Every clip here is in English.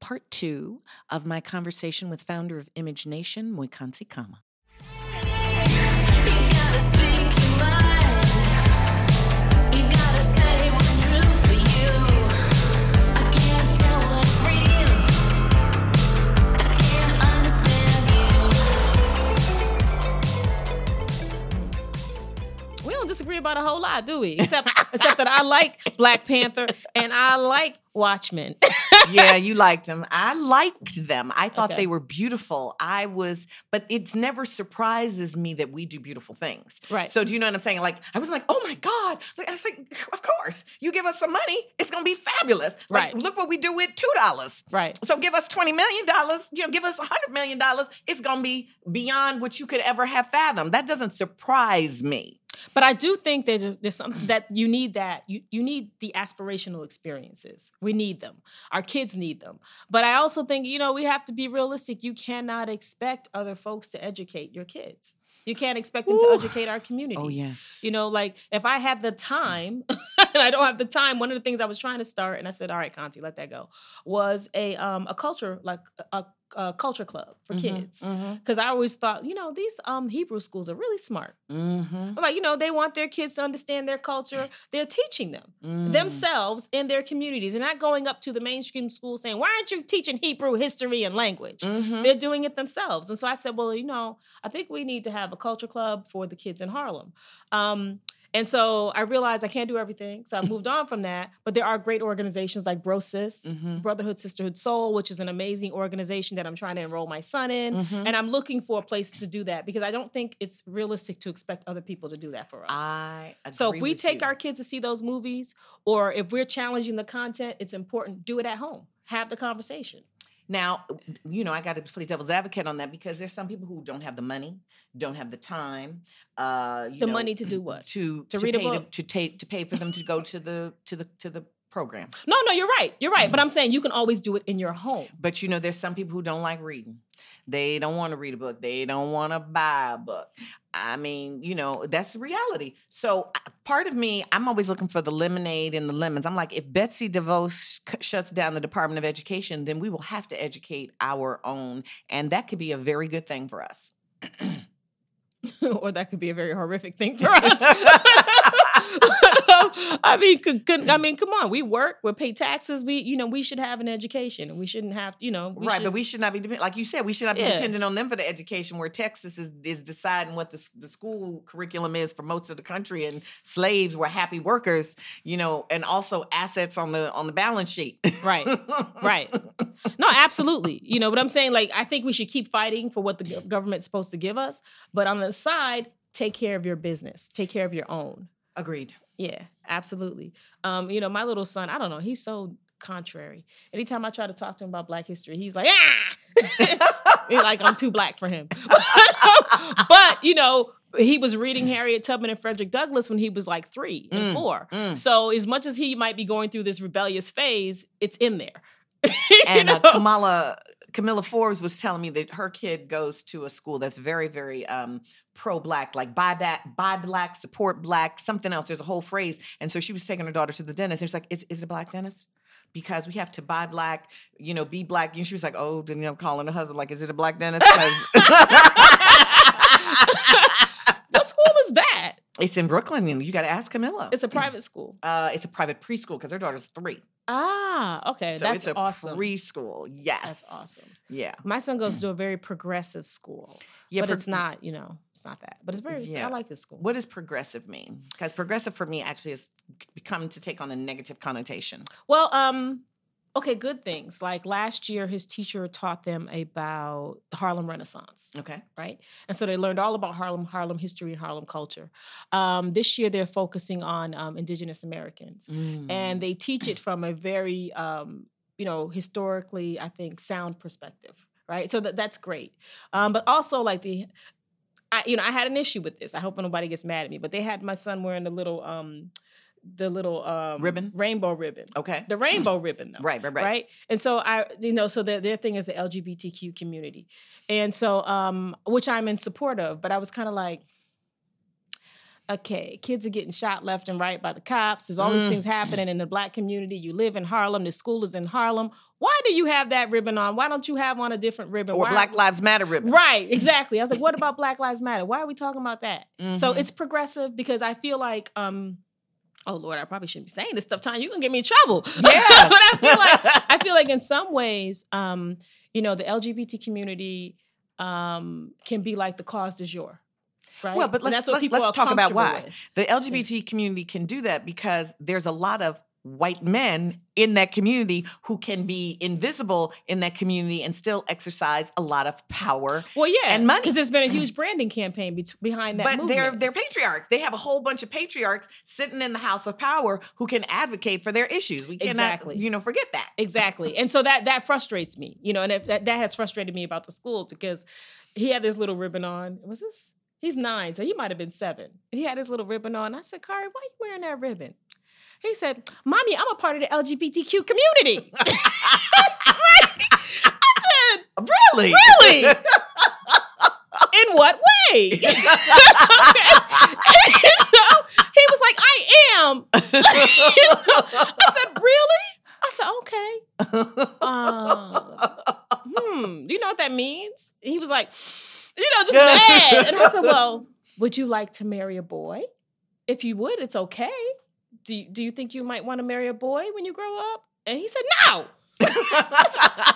part two of my conversation with founder of Image Nation, Moikgantsi Kgama. Disagree about a whole lot, do we? Except except that I like Black Panther and I like Watchmen. yeah, you liked them. I liked them. I thought Okay. they were beautiful. I was, but it never surprises me that we do beautiful things. Right. So do you know what I'm saying? Like I was like, oh my god! Like, I was like, of course, you give us some money, it's gonna be fabulous. Like, Right. Look what we do with two dollars. Right. So give us twenty million dollars. You know, give us a hundred million dollars. It's gonna be beyond what you could ever have fathomed. That doesn't surprise me. But I do think that there's, there's something that you need that you you need the aspirational experiences. We need them. Our kids need them. But I also think you know we have to be realistic. You cannot expect other folks to educate your kids. You can't expect them to educate our communities. Oh yes. You know, like if I had the time, and I don't have the time, one of the things I was trying to start, and I said, "All right, Conti, let that go," was a um a culture like a, a culture club for Mhm, kids. Because I always thought, you know, these um Hebrew schools are really smart. mhm, Like, you know, they want their kids to understand their culture. They're teaching them mm. themselves in their communities and not going up to the mainstream school saying, why aren't you teaching Hebrew history and language? Mhm. They're doing it themselves. And so I said, well, you know, I think we need to have a culture club for the kids in Harlem. Um, and so I realized I can't do everything. So I moved on from that. But there are great organizations like BroSis, Mhm. Brotherhood Sisterhood Soul, which is an amazing organization that I'm trying to enroll my son in. Mhm. And I'm looking for a place to do that because I don't think it's realistic to expect other people to do that for us. I So if we take you. our kids to see those movies, or if we're challenging the content, it's important. Do it at home. Have the conversation. Now, you know, I got to play devil's advocate on that because there's some people who don't have the money, don't have the time, uh, you The know, money to do what? To To read a to- book? to take to pay for them to go to the to the to the program. No, no, you're right. You're right. But I'm saying you can always do it in your home. But you know, there's some people who don't like reading. They don't want to read a book. They don't want to buy a book. I mean, you know, that's the reality. So uh, part of me, I'm always looking for the lemonade and the lemons. I'm like, if Betsy DeVos shuts down the Department of Education, then we will have to educate our own, and that could be a very good thing for us. or that could be a very horrific thing for us. I mean, could, could, I mean, come on. We work, we pay taxes. We, you know, we should have an education, and we shouldn't have, you know, we right, should- but we should not be depend- like you said. We should not be Yeah. dependent on them for the education. Where Texas is is deciding what the the school curriculum is for most of the country, and slaves were happy workers, you know, and also assets on the on the balance sheet. Right, right. No, absolutely. You know, but I'm saying, like, I think we should keep fighting for what the government's supposed to give us. But on the side, take care of your business, take care of your own. Agreed. Yeah, absolutely. Um, you know, my little son, I don't know, he's so contrary. Anytime I try to talk to him about Black history, he's like, ah, He's like I'm too black for him. but you know, he was reading Harriet Tubman and Frederick Douglass when he was like three and Mm, four. mm. So as much as he might be going through this rebellious phase, it's in there. You and uh. Kamala Camilla Forbes was telling me that her kid goes to a school that's very, very um, pro-black, like buy back, buy black, support black, something else. There's a whole phrase. And so she was taking her daughter to the dentist. And she's like, "Is, is it a black dentist?" Because we have to buy black, you know, be black. And she was like, "Oh," then you know, calling her husband like, "Is it a black dentist?" 'Cause- It's in Brooklyn, and you got to ask Camilla. It's a private school. uh, it's a private preschool because their daughter's three. Ah, okay. so that's it's a awesome. preschool. Yes, That's awesome. Yeah, My son goes to a very progressive school. yeah. but pro- it's not, you know, it's not that. But it's very, Yeah. I like this school. What does progressive mean? Because progressive for me actually has become to take on a negative connotation. Well, um, okay, good things. Like last year, his teacher taught them about the Harlem Renaissance, Okay. right? And so they learned all about Harlem, Harlem history, and Harlem culture. Um, this year, they're focusing on um, Indigenous Americans, Mm. and they teach it from a very, um, you know, historically, I think, sound perspective, right? So that that's great. Um, but also, like the I, you know, I had an issue with this. I hope nobody gets mad at me, but they had my son wearing the little, um, the little um, Ribbon? rainbow ribbon, okay. the rainbow ribbon, though. Right, right, right. Right. And so I, you know, so their, their thing is the LGBTQ community. And so, um, which I'm in support of, but I was kind of like, okay, kids are getting shot left and right by the cops. There's all these Mm. things happening in the black community. You live in Harlem, the school is in Harlem. Why do you have that ribbon on? Why don't you have on a different ribbon? Or Why- Black Lives Matter ribbon. Right, exactly. I was like, what about Black Lives Matter? Why are we talking about that? So Mhm. it's progressive because I feel like, um, oh Lord, I probably shouldn't be saying this stuff, Tonya. You're gonna get me in trouble. Yeah. but I feel like I feel like in some ways, um, you know, the LGBT community um can be like the cause du jour. Right. Well, but let's let's, let's talk about why with. the LGBT community can do that because there's a lot of white men in that community who can be invisible in that community and still exercise a lot of power. Well, yeah, and money. because there's been a huge branding campaign bet- behind that. but they're they're patriarchs. They have a whole bunch of patriarchs sitting in the house of power who can advocate for their issues. We cannot, Exactly. you know, forget that. Exactly. And so that that frustrates me, you know, and it, that, that has frustrated me about the school because he had this little ribbon on. Was this? He's nine, so he might have been seven. He had his little ribbon on. I said, Kari, why are you wearing that ribbon? He said, Mommy, I'm a part of the LGBTQ community. I said, Really? Really? In what way? Okay. you know, he was like, I am. You know? I said, Really? I said, Okay. Uh, hmm, do you know what that means? He was like, you know, just mad. And I said, well, would you like to marry a boy? If you would, it's okay. Do you, do you think you might want to marry a boy when you grow up? And he said, no. I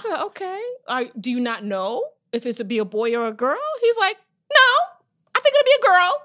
said, okay. Are, do you not know if it's to be a boy or a girl? He's like, no, I think it'll be a girl.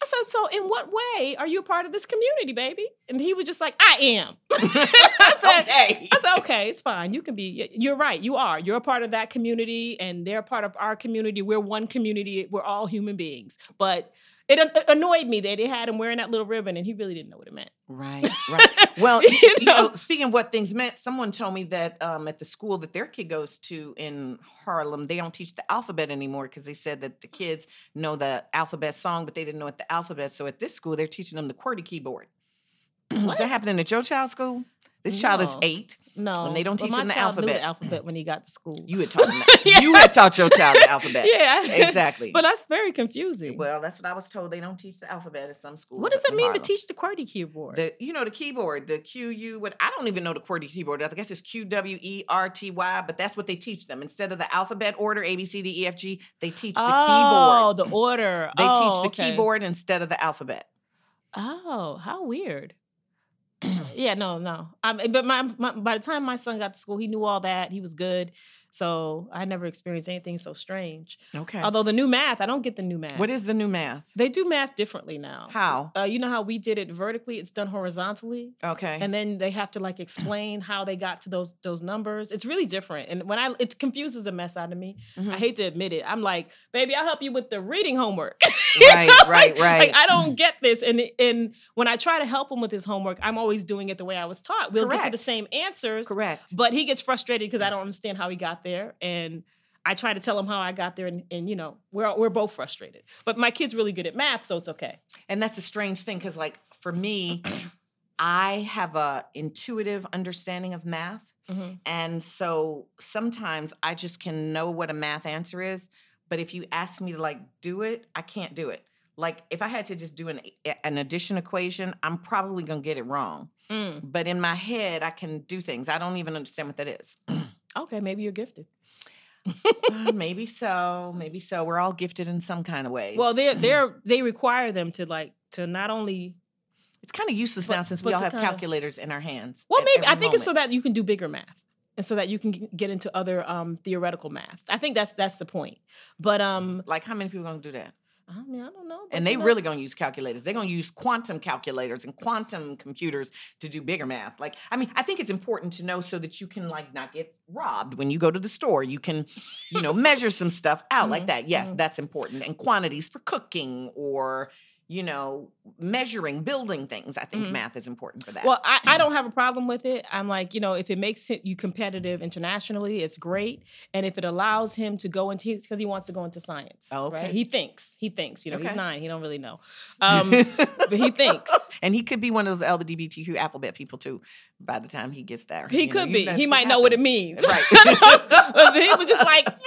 I said, so in what way are you a part of this community, baby? And he was just like, I am. I said, okay. I said, okay, it's fine. You can be, you're right. You are. You're a part of that community and they're part of our community. We're one community. We're all human beings. But it annoyed me that they had him wearing that little ribbon and he really didn't know what it meant. Right, right. Well, You you, you know, know? speaking of what things meant, someone told me that um, at the school that their kid goes to in Harlem, they don't teach the alphabet anymore because they said that the kids know the alphabet song, but they didn't know what the alphabet. So at this school, they're teaching them the QWERTY keyboard. Is that happening at your child's school? This child is eight. No. And they don't but teach them the alphabet. the alphabet when he got to school. You had taught them that. You had taught your child the alphabet. Yeah. Exactly. but that's very confusing. well, that's what I was told. They don't teach the alphabet at some schools. what does it mean to teach the QWERTY keyboard? The you know the keyboard, the Q U. What I don't even know the QWERTY keyboard. I guess it's Q W E R T Y, but that's what they teach them instead of the alphabet order A B C D E F G. They teach the oh, keyboard. Oh, the order. They Oh, teach the okay. keyboard instead of the alphabet. Oh, how weird. yeah, no, no. Mean, but my, my by the time my son got to school, he knew all that. He was good. So I never experienced anything so strange. Okay. Although the new math, I don't get the new math. what is the new math? they do math differently now. How? Uh, you know how we did it vertically? It's done horizontally. Okay. and then they have to like explain how they got to those those numbers. It's really different, and when I it confuses the mess out of me. I Mhm. hate to admit it. I'm like, baby, I'll help you with the reading homework. Right, right, Like- right. Like I don't get this, and and when I try to help him with his homework, I'm always doing it the way I was taught. We'll get to the same answers, Correct. but he gets frustrated because I don't understand how he got there, and I try to tell them how I got there, and, and you know we're we're both frustrated. But my kid's really good at math, so it's okay. And that's a strange thing because, like, for me, I have a intuitive understanding of math. Mhm. And so sometimes I just can know what a math answer is, but if you ask me to like do it, I can't do it. Like if I had to just do an an addition equation, I'm probably going to get it wrong. Mm. But in my head, I can do things. I don't even understand what that is. Okay, maybe you're gifted. Uh, maybe so. Maybe so. We're all gifted in some kind of ways. Well, they're they're they require them to like to not only it's kind of useless but- now since we all have calculators in our hands. Well, maybe I think it's so that you can do bigger math, and so that you can g- get into other um, theoretical math. I think that's that's the point. But um, like how many people are gonna do that? I mean, I don't know. And they you know- really gonna use calculators. They're gonna use quantum calculators and quantum computers to do bigger math. Like, I mean, I think it's important to know so that you can like not get robbed when you go to the store. You can, you know, measure some stuff out like Mhm, that. Yes, mhm. that's important. And quantities for cooking or you know, measuring, building things. I think Mhm. math is important for that. Well, I, I don't have a problem with it. I'm like, you know, if it makes it, you competitive internationally, it's great. And if it allows him to go into, because he wants to go into science. Oh, right? okay. He thinks, he thinks, you know, Okay. he's nine, he don't really know. Um, but he thinks. and he could be one of those LGBTQ alphabet people too. By the time he gets there, He you could you be. He might know what it means. Right. but he was just like, "Mm,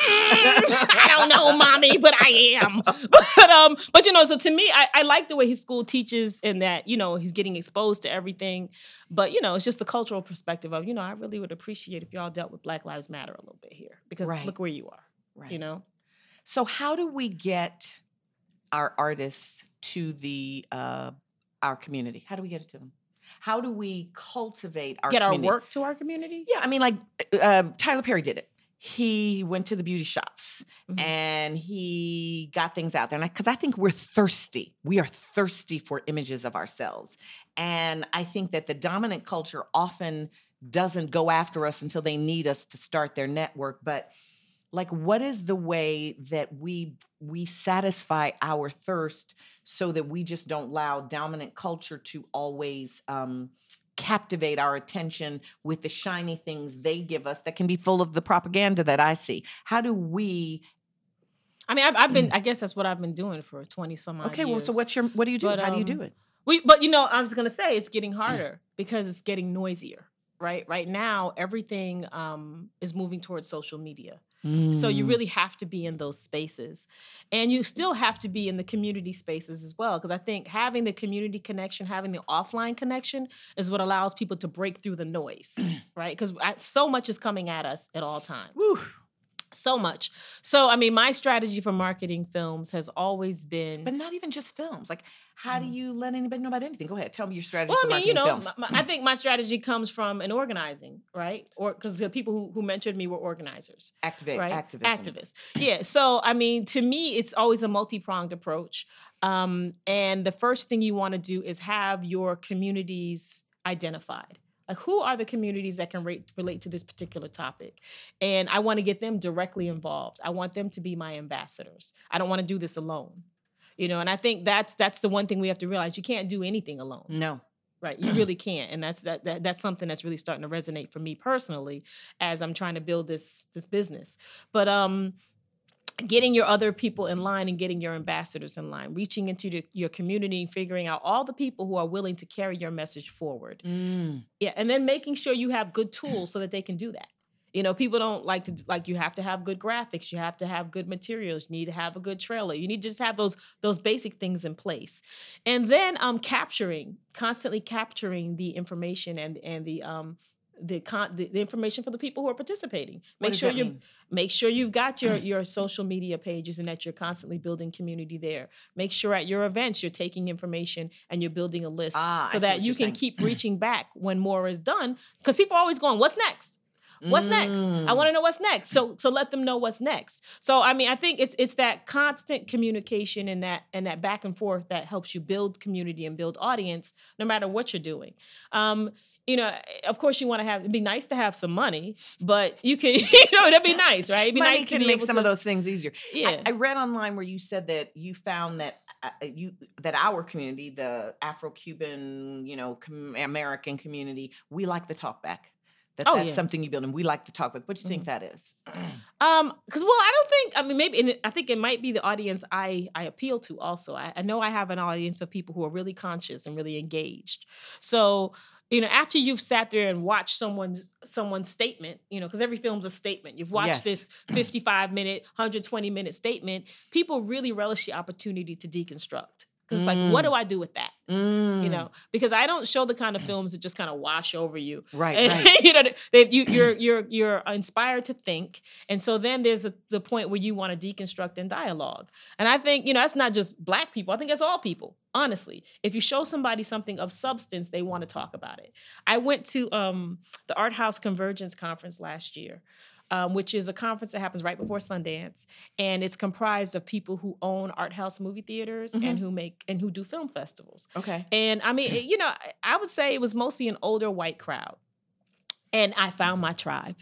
I don't know, mommy, but I am. But um, but you know, so to me, I, I like the way his school teaches and that, you know, he's getting exposed to everything. But you know, it's just the cultural perspective of, you know, I really would appreciate if y'all dealt with Black Lives Matter a little bit here. Because Right. look where you are. Right. You know? So how do we get our artists to the uh, our community? How do we get it to them? How do we cultivate our Get our community? work to our community? Yeah, I mean, like uh, Tyler Perry did it. He went to the beauty shops Mhm. and he got things out there. And because I, think we're thirsty, we are thirsty for images of ourselves. And I think that the dominant culture often doesn't go after us until they need us to start their network. But like, what is the way that we we satisfy our thirst so that we just don't allow dominant culture to always um, captivate our attention with the shiny things they give us that can be full of the propaganda that I see. How do we? I mean, I've, I've been, I guess that's what I've been doing for 20 some Mm. Okay, well, so what's your what do you do? But, How do you do um, it? We, but you know, I was gonna say it's getting harder because it's getting noisier. Right, right now everything um, is moving towards social media. So you Mm. really have to be in those spaces, and you still have to be in the community spaces as well. Because I think having the community connection, having the offline connection, is what allows people to break through the noise, right? Because so much is coming at us at all times Whew. So much. So, I mean, my strategy for marketing films has always been. But not even just films. Like, how do you let anybody know about anything? Go ahead, tell me your strategy. Mm. well, I mean, you know, my, I think my strategy comes from an organizing, right? Or because the people who, who mentored me were organizers, activate right? activism. Activists. Yeah. So, I mean, to me, it's always a multi pronged approach. Um, and the first thing you want to do is have your communities identified. Like, who are the communities that can rate, relate to this particular topic? And I want to get them directly involved. I want them to be my ambassadors. I don't want to do this alone. You know, and I think that's that's the one thing we have to realize. You can't do anything alone. No. Right, you really can't, and that's that, that that's something that's really starting to resonate for me personally as I'm trying to build this this business. But um, getting your other people in line and getting your ambassadors in line, reaching into the, your community, and figuring out all the people who are willing to carry your message forward. Mm. Yeah, and then making sure you have good tools so that they can do that. You know, people don't like to like you have to have good graphics, you have to have good materials, you need to have a good trailer. You need to just have those those basic things in place. And then um capturing, constantly capturing the information and and the um the con the, the information for the people who are participating. Make sure you mean? make sure you've got your your social media pages and that you're constantly building community there. Make sure at your events you're taking information and you're building a list Ah, so that you can saying. keep reaching back when more is done because people are always going what's next what's next i Mm. want to know what's next so so let them know what's next so i mean i think it's it's that constant communication and that and that back and forth that helps you build community and build audience no matter what you're doing um you know, of course, you want to have. It'd be nice to have some money, but you can, you know, that'd be nice, right? It'd be Money nice to can make some to- of those things easier. Yeah, I, read online where you said that you found that uh, uh, you that our community, the Afro-Cuban, you know, com- American community, we like the talkback. That Oh, that's yeah. something you build, and we like the talkback. What do you think Mhm. that is? Um, because well, I don't think I mean maybe and I think it might be the audience I I appeal to also. I, I know I have an audience of people who are really conscious and really engaged. So you know, after you've sat there and watched someone's someone's statement, you know, because every film's a statement. You've watched Yes. this 55 minute, 120 minute statement. People really relish the opportunity to deconstruct. Because it's like, what Mm. do I do with that? You know, because I don't show the kind of films that just kind of wash over you. Right, And, right. you know, they, you, you're you're you're inspired to think, and so then there's a, the point where you want to deconstruct and dialogue. And I think you know that's not just black people. I think that's all people. Honestly, if you show somebody something of substance, they want to talk about it. I went to um, the Art House Convergence conference last year. Um, which is a conference that happens right before Sundance, and it's comprised of people who own art house movie theaters Mhm. and who make and who do film festivals. Okay. And I mean, it- you know, I would say it was mostly an older white crowd. And I found my tribe.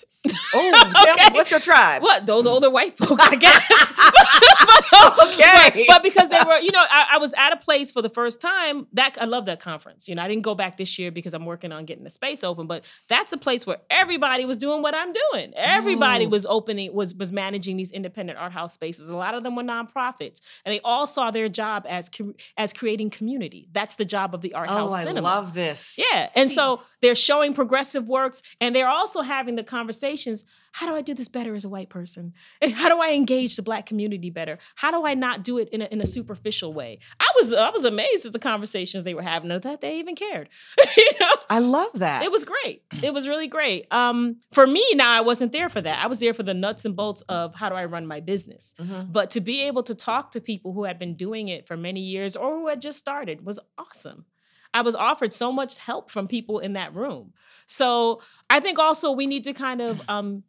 Oh, Okay. what's your tribe? What? Those older white folks, I guess. Okay. But, but because they were, you know, I, I was at a place for the first time. That I love that conference. You know, I didn't go back this year because I'm working on getting the space open. But that's a place where everybody was doing what I'm doing. Everybody Oh. was opening, was was managing these independent art house spaces. A lot of them were nonprofits, and they all saw their job as as creating community. That's the job of the art oh, house I cinema. love this. Yeah. And See- so they're showing progressive works and they're also having the conversations. How do I do this better as a white person? And how do I engage the black community better? How do I not do it in a, in a superficial way? I was I was amazed at the conversations they were having and that they even cared. you know? I love that. It was great. It was really great. Um, for me, now I wasn't there for that. I was there for the nuts and bolts of how do I run my business. Mhm. But to be able to talk to people who had been doing it for many years or who had just started was awesome. I was offered so much help from people in that room. So I think also we need to kind of, um,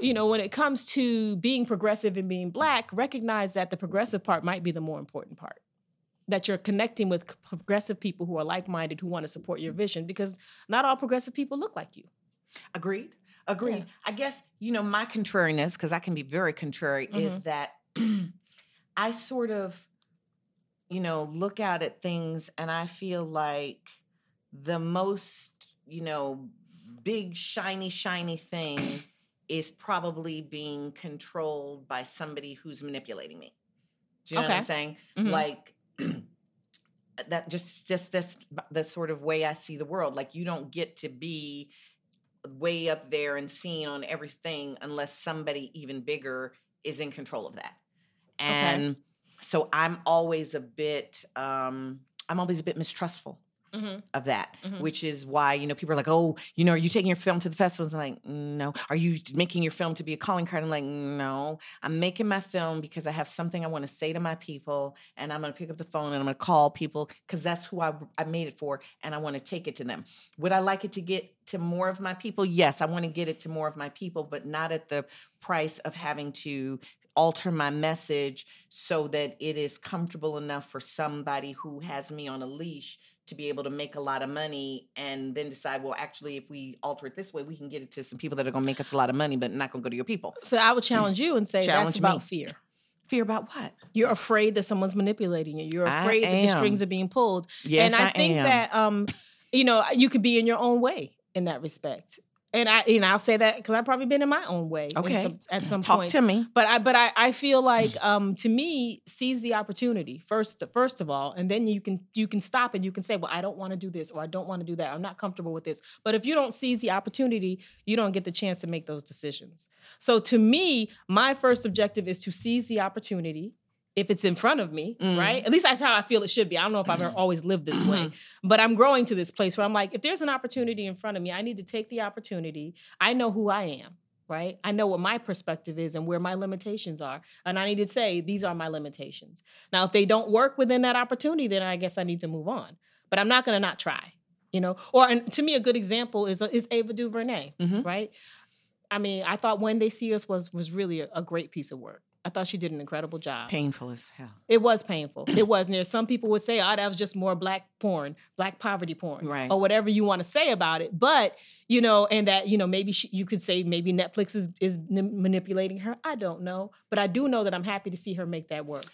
you know, when it comes to being progressive and being black, recognize that the progressive part might be the more important part. That you're connecting with progressive people who are like minded, who want to support your vision, because not all progressive people look like you. Agreed. Agreed. I guess, you know, my contrariness, because I can be very contrary, is Mhm. that I sort of, you know, look out at things and I feel like the most, you know, big, shiny, shiny thing is probably being controlled by somebody who's manipulating me. Do you know what I'm Okay. saying? Mhm. Like, that just just this the sort of way I see the world. Like you don't get to be way up there and seen on everything unless somebody even bigger is in control of that. And so I'm always a bit um I'm always a bit mistrustful Mhm. of that, Mhm. which is why, you know, people are like, oh, you know, are you taking your film to the festivals? I'm like, no. Are you making your film to be a calling card? I'm like, no. I'm making my film because I have something I want to say to my people, and I'm going to pick up the phone and I'm going to call people because that's who I, I made it for, and I want to take it to them. Would I like it to get to more of my people? Yes, I want to get it to more of my people, but not at the price of having to alter my message so that it is comfortable enough for somebody who has me on a leash to be able to make a lot of money and then decide, well, actually, if we alter it this way, we can get it to some people that are going to make us a lot of money, but not going to go to your people. So I would challenge you and say that's Challenge about me. fear. Fear about what? You're afraid that someone's manipulating you. You're afraid that the strings are being pulled. Yes, and I, I think am. that um, you know, you could be in your own way in that respect. And I, you know, I'll say that because I've probably been in my own way. Okay. some- at some Talk point. to me. But I, but I, I feel like, um, to me, seize the opportunity first, first of all, and then you can, you can stop and you can say, well, I don't want to do this or I don't want to do that. I'm not comfortable with this. But if you don't seize the opportunity, you don't get the chance to make those decisions. So to me, my first objective is to seize the opportunity. If it's in front of me, Mm. right? At least that's how I feel it should be. I don't know if I've ever always lived this way, Mm-hmm. but I'm growing to this place where I'm like, if there's an opportunity in front of me, I need to take the opportunity. I know who I am right? I know what my perspective is and where my limitations are. And I need to say, these are my limitations. Now, if they don't work within that opportunity, then I guess I need to move on. But I'm not going to not try, you know? Or and to me, a good example is, is Ava DuVernay, Mhm. right? I mean, I thought When They See Us was, was really a, a great piece of work. I thought she did an incredible job. Painful as hell. It was painful. It was. And there's some people would say, oh, that was just more black porn, black poverty porn, Right. or whatever you want to say about it. But, you know, and that, you know, maybe she, you could say maybe Netflix is, is n- manipulating her. I don't know. But I do know that I'm happy to see her make that work.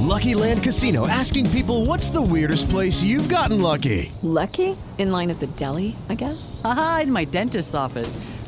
Lucky Land Casino asking people what's the weirdest place you've gotten lucky? Lucky? In line at the deli, I guess? Aha, in my dentist's office.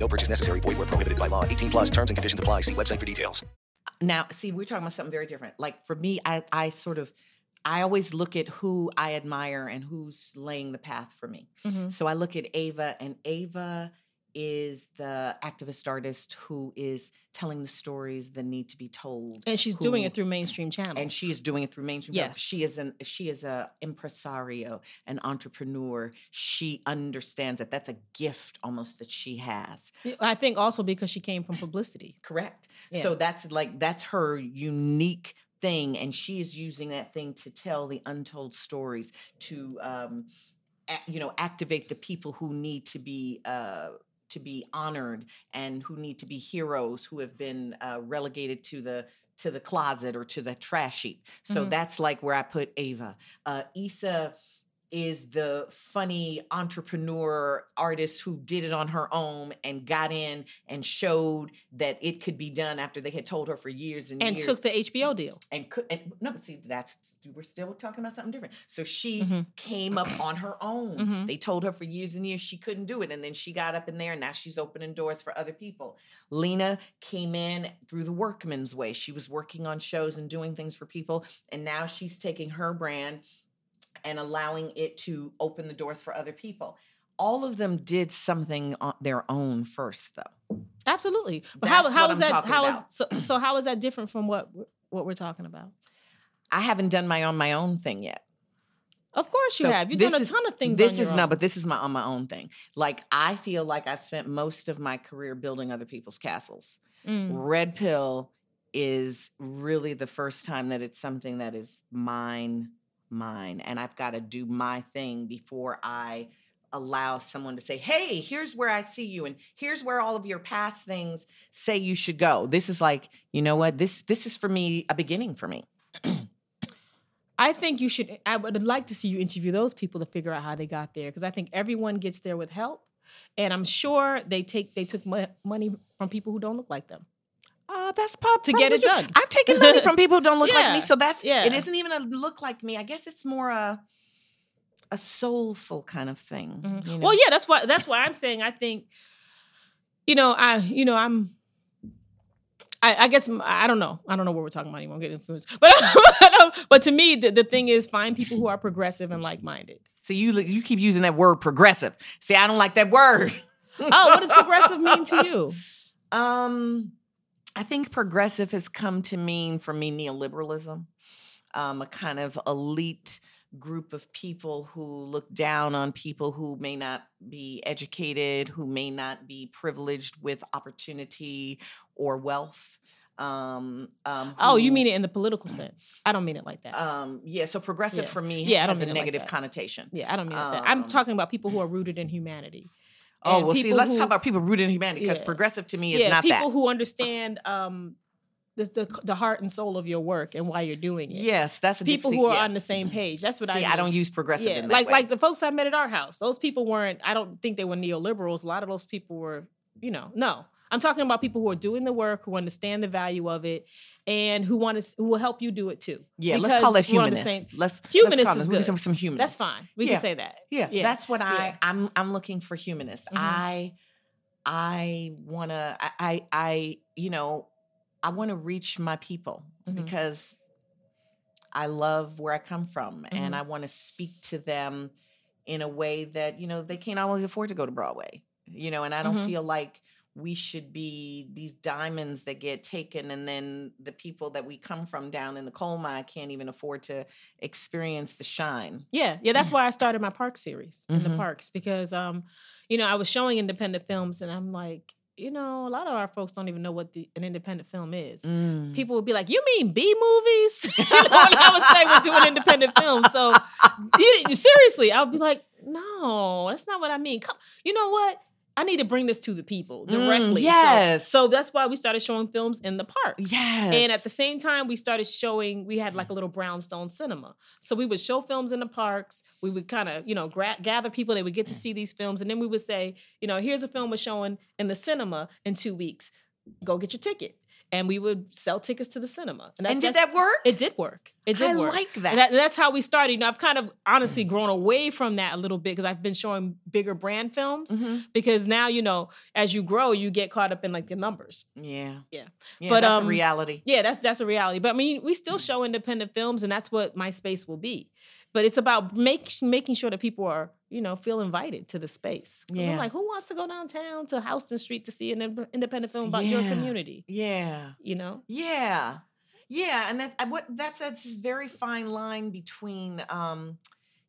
No purchase necessary. Void where prohibited by law. 18 plus terms and conditions apply. See website for details. Now, see, we're talking about something very different. Like for me, I, I sort of, I always look at who I admire and who's laying the path for me. Mhm. So I look at Ava, and Ava is the activist artist who is telling the stories that need to be told, And she's doing it through mainstream channels. and she is doing it through mainstream. Yes. she is an she is a impresario, an entrepreneur. She understands that that's a gift almost that she has. I think also because she came from publicity. Correct. Yeah. So that's like that's her unique thing, and she is using that thing to tell the untold stories to, um, you know, activate the people who need to be. Uh, to be honored and who need to be heroes who have been uh, relegated to the to the closet or to the trash heap. So Mhm. that's like where I put Ava. Uh, Issa is the funny entrepreneur artist who did it on her own and got in and showed that it could be done after they had told her for years and, And years. took the HBO deal. and could and no, but see, that's we're still talking about something different. So she Mhm. came up on her own. Mhm. They told her for years and years she couldn't do it, and then she got up in there, and now she's opening doors for other people. Lena came in through the workman's way. She was working on shows and doing things for people, and now she's taking her brand and allowing it to open the doors for other people. All of them did something on their own first, though. Absolutely. But how, That's how what is that? How is so, so? How is that different from what what we're talking about? I haven't done my on my own thing yet. Of course you So have. You've done a is- ton of things. This is your no, but this is my on my own thing. Like I feel like I've spent most of my career building other people's castles. Mm. Red pill is really the first time that it's something that is mine, mine, and I've got to do my thing before I allow someone to say, "Hey, here's where I see you, and here's where all of your past things say you should go." This is like, you know what? This this is for me a beginning for me. I think you should. I would like to see you interview those people to figure out how they got there because I think everyone gets there with help, and I'm sure they take they took mo- money from people who don't look like them. Uh, that's pop to get it done. I've taken money from people who don't look like me, so that's yeah. It isn't even a look like me. I guess it's more a a soulful kind of thing. you know? Mm-hmm. Well, yeah, that's why that's why I'm saying I think, you know, I you know I'm. I, I guess I don't know. I don't know what we're talking about anymore. I'm getting influenced, but but to me, the, the thing is, find people who are progressive and like minded. So you you keep using that word progressive. See, I don't like that word. Oh, what does progressive mean to you? Um, I think progressive has come to mean for me neoliberalism, um, a kind of elite group of people who look down on people who may not be educated, who may not be privileged with opportunity or wealth. Um, um, Oh, you mean it in the political sense? I don't mean it like that. Um, yeah, so progressive Yeah. for me Yeah, I don't has a it like negative connotation. Yeah, I don't mean it like that. I'm Um, talking about people who are rooted in humanity. Oh well, see, let's who- talk about people rooted in humanity because Yeah. progressive to me is yeah, not people that. who understand um, the, the the heart and soul of your work and why you're doing it. Yes, that's a people who are yeah. on the same page. That's what I. See, mean. I don't use progressive Yeah, in that like way. like the folks I met at Art House. Those people weren't. I don't think they were neoliberals. A lot of those people were. You know, no. I'm talking about people who are doing the work, who understand the value of it, and who want to who will help you do it too. Yeah, let's call it Because we're on the humanist. same- Let's humanist let's call is good. some, some humanist. That's fine. We Yeah. can say that. Yeah, that's what I Yeah. I'm I'm looking for humanist. Mhm. I I want to I, I I you know I want to reach my people Mhm. because I love where I come from and Mhm. I want to speak to them in a way that you know they can't always afford to go to Broadway. You know, and I don't Mhm. feel like we should be these diamonds that get taken and then the people that we come from down in the coal mine can't even afford to experience the shine. Yeah, yeah, that's why I started my park series in the Mhm. parks because um, you know, I was showing independent films and I'm like, you know, a lot of our folks don't even know what the, an independent film is. Mm. People would be like, "You mean B movies?" you know, I would say we're doing independent films. So, you, seriously, I would be like, "No, that's not what I mean." Come, you know what? I need to bring this to the people Mm, directly. So- yes. So, that's why we started showing films in the parks. Yes. And at the same time, we started showing. We had like a little brownstone cinema. So we would show films in the parks. We would kind of you know gra- gather people. They would get to see these films, and then we would say, you know, here's a film we're showing in the cinema in two weeks. Go get your ticket. And we would sell tickets to the cinema. that's- And did that work? It did work. It did I work. like And that. that's how we started. You know, I've kind of honestly grown away from that a little bit because I've been showing bigger brand films. Mm-hmm. Because now, you know, as you grow, you get caught up in like the numbers. Yeah. Yeah. Yeah, but that's um, a reality. Yeah, that's that's a reality. But I mean, we still show independent films, and that's what my space will be. But it's about make, making sure that people are, you know, feel invited to the space. Yeah. I'm like, who wants to go downtown to Houston Street to see an ind- independent film about your community? Yeah. You know? Yeah. Yeah, and that what that's that's this very fine line between um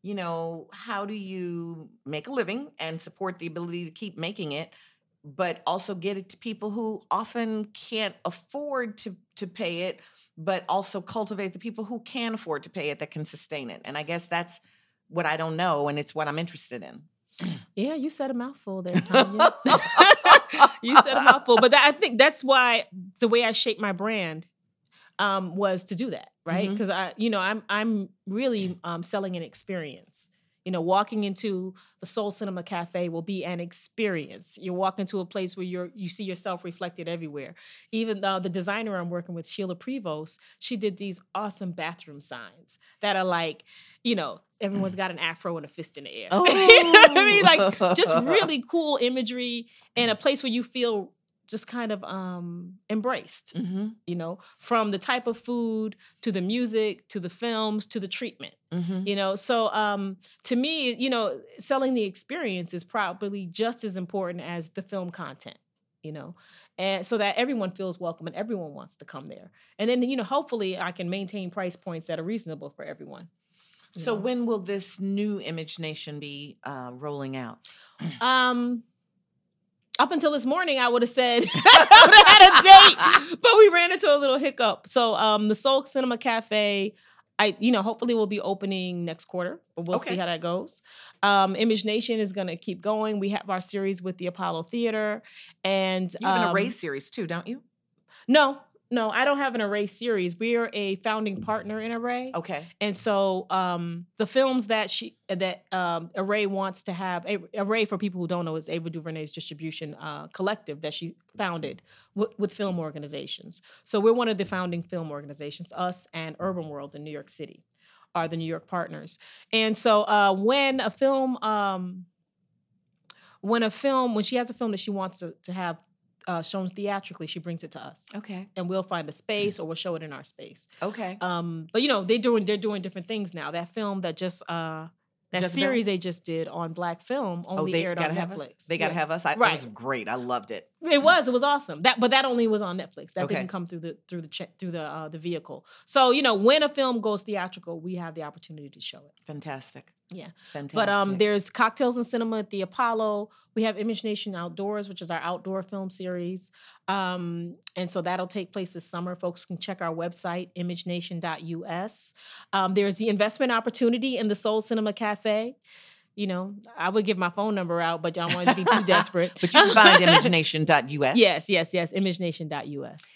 you know, how do you make a living and support the ability to keep making it, but also get it to people who often can't afford to to pay it, but also cultivate the people who can afford to pay it that can sustain it. And I guess that's what I don't know and it's what I'm interested in. Yeah, you said a mouthful there, Tonya. you said a mouthful, but that, I think that's why the way I shaped my brand um, was to do that, right? Because I, you know, I'm I'm really um, selling an experience. You know, walking into the Soul Cinema Cafe will be an experience. You walk into a place where you're you see yourself reflected everywhere. Even uh, the designer I'm working with, Sheila Prevost, she did these awesome bathroom signs that are like, you know, everyone's got an afro and a fist in the air. you know what I mean? Like just really cool imagery and a place where you feel just kind of um embraced Mm-hmm. you know from the type of food to the music to the films to the treatment Mm-hmm. you know so um to me you know selling the experience is probably just as important as the film content you know and so that everyone feels welcome and everyone wants to come there and then you know hopefully i can maintain price points that are reasonable for everyone So when will this new Image Nation be uh, rolling out? Um, up until this morning, I would have said I would have had a date, but we ran into a little hiccup. So, um, the Soul Cinema Cafe, I you know hopefully will be opening next quarter, but we'll Okay. see how that goes. Um, Image Nation is going to keep going. We have our series with the Apollo Theater, and You have an um, Array series too, don't you? No, no, I don't have an Array series. We are a founding partner in Array. Okay. And so um, the films that she that um, Array wants to have, A- Array for people who don't know is Ava DuVernay's distribution uh, collective that she founded with, with film organizations. So we're one of the founding film organizations. Us and Urbanworld in New York City are the New York partners. And so uh, when a film, um, when a film, when she has a film that she wants to, to have uh, shown theatrically, she brings it to us Okay. and we'll find a space or we'll show it in our space. Okay. Um, but you know, they're doing they're doing different things now. That film that just uh that Jezebel? series they just did on black film Oh, only they aired on have Netflix. They gotta Yeah. have us. I, right. It was great. I loved it. It was. It was awesome. That, but that only was on Netflix. That Okay. didn't come through the through the check through the uh, the vehicle. So you know, when a film goes theatrical, we have the opportunity to show it. Fantastic. Yeah. Fantastic. But um, there's cocktails and cinema at the Apollo. We have Image Nation Outdoors, which is our outdoor film series, um, and so that'll take place this summer. Folks can check our website, imagenation.us. Um, there's the investment opportunity in the Soul Cinema Cafe. You know, I would give my phone number out, but y'all want to be too desperate. But you can find imagenation.us. Yes, yes, yes. Imagenation.us.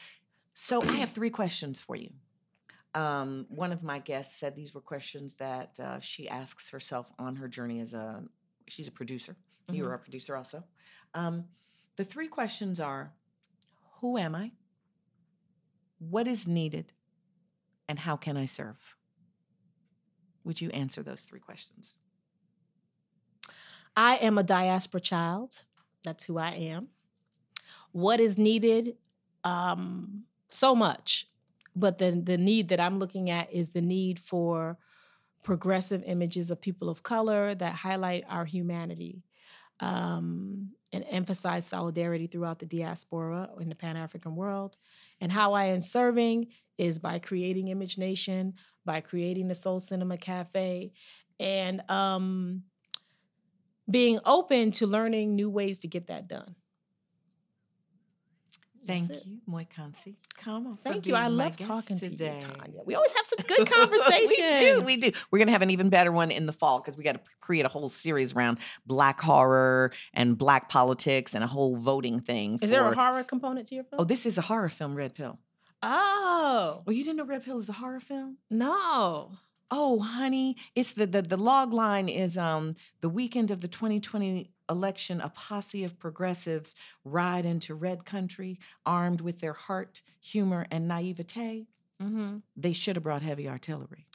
So I have three questions for you. Um, one of my guests said these were questions that uh, she asks herself on her journey as a. She's a producer. You're Mhm. a producer also. Um, the three questions are: Who am I? What is needed? And how can I serve? Would you answer those three questions? I am a diaspora child. That's who I am. What is needed? Um, so much. But then the need that I'm looking at is the need for progressive images of people of color that highlight our humanity um, and emphasize solidarity throughout the diaspora in the Pan African world. And how I am serving is by creating Image Nation, by creating the Soul Cinema Cafe, and um, being open to learning new ways to get that done. Thank you, Moikgantsi. Come on. Thank you. I being love guest talking to you. Tonya. We always have such good conversations. we do. We do. We're gonna have an even better one in the fall because we got to create a whole series around Black horror and Black politics and a whole voting thing. Is there a horror component to your film? Oh, this is a horror film, Red Pill. Oh. Well, you didn't know Red Pill is a horror film? No. Oh, honey, it's the the the log line is um the weekend of the 2020 election. A posse of progressives ride into Red Country armed with their heart, humor, and naivete. Mm-hmm. They should have brought heavy artillery.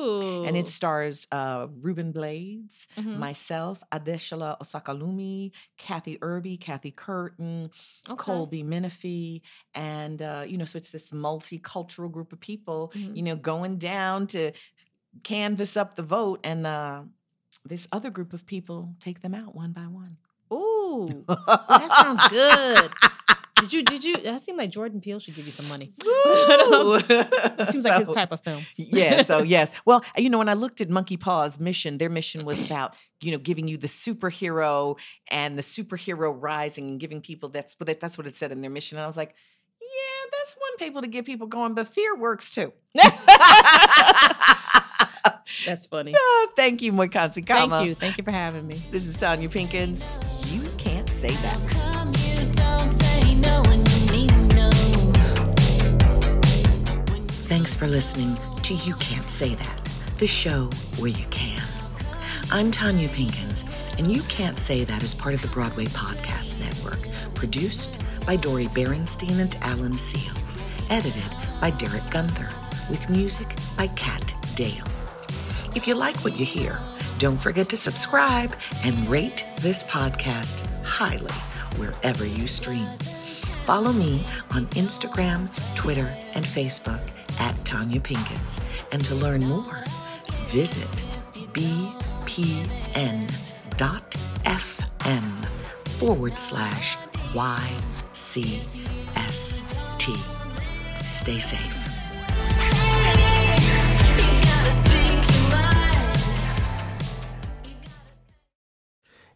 Ooh. And it stars uh, Ruben Blades, Mhm. myself, Adesola Osakalumi, Kathy Irby, Kathy Curtin, Okay. Colby Minifie, and uh, you know, so it's this multicultural group of people, Mhm. you know, going down to canvas up the vote, and uh, this other group of people take them out one by one. Ooh. that sounds good. Did you did you that seemed like Jordan Peele should give you some money. that seems like his type of film. yeah, so yes. Well, you know, when I looked at Monkeypaw's mission, their mission was about, you know, giving you the superhero and the superhero rising and giving people that's what it- that's what it said in their mission. And I was like, yeah, that's one people to get people going, but fear works too. That's funny. Ah, Thank you, Moikgantsi Kgama. Thank you. Thank you for having me. This is Tonya Pinkins. You can't say that. Thanks for listening to You Can't Say That, the show where you can. I'm Tonya Pinkins, and You Can't Say That is part of the Broadway Podcast Network, produced by Dori Berinstein and Alan Seales, edited by Derek Gunther, with music by Kat Dale. If you like what you hear, don't forget to subscribe and rate this podcast highly wherever you stream. Follow me on Instagram, Twitter, and Facebook at Tonya Pinkins. And to learn more, visit bpn.fm forward slash YCST. Stay safe.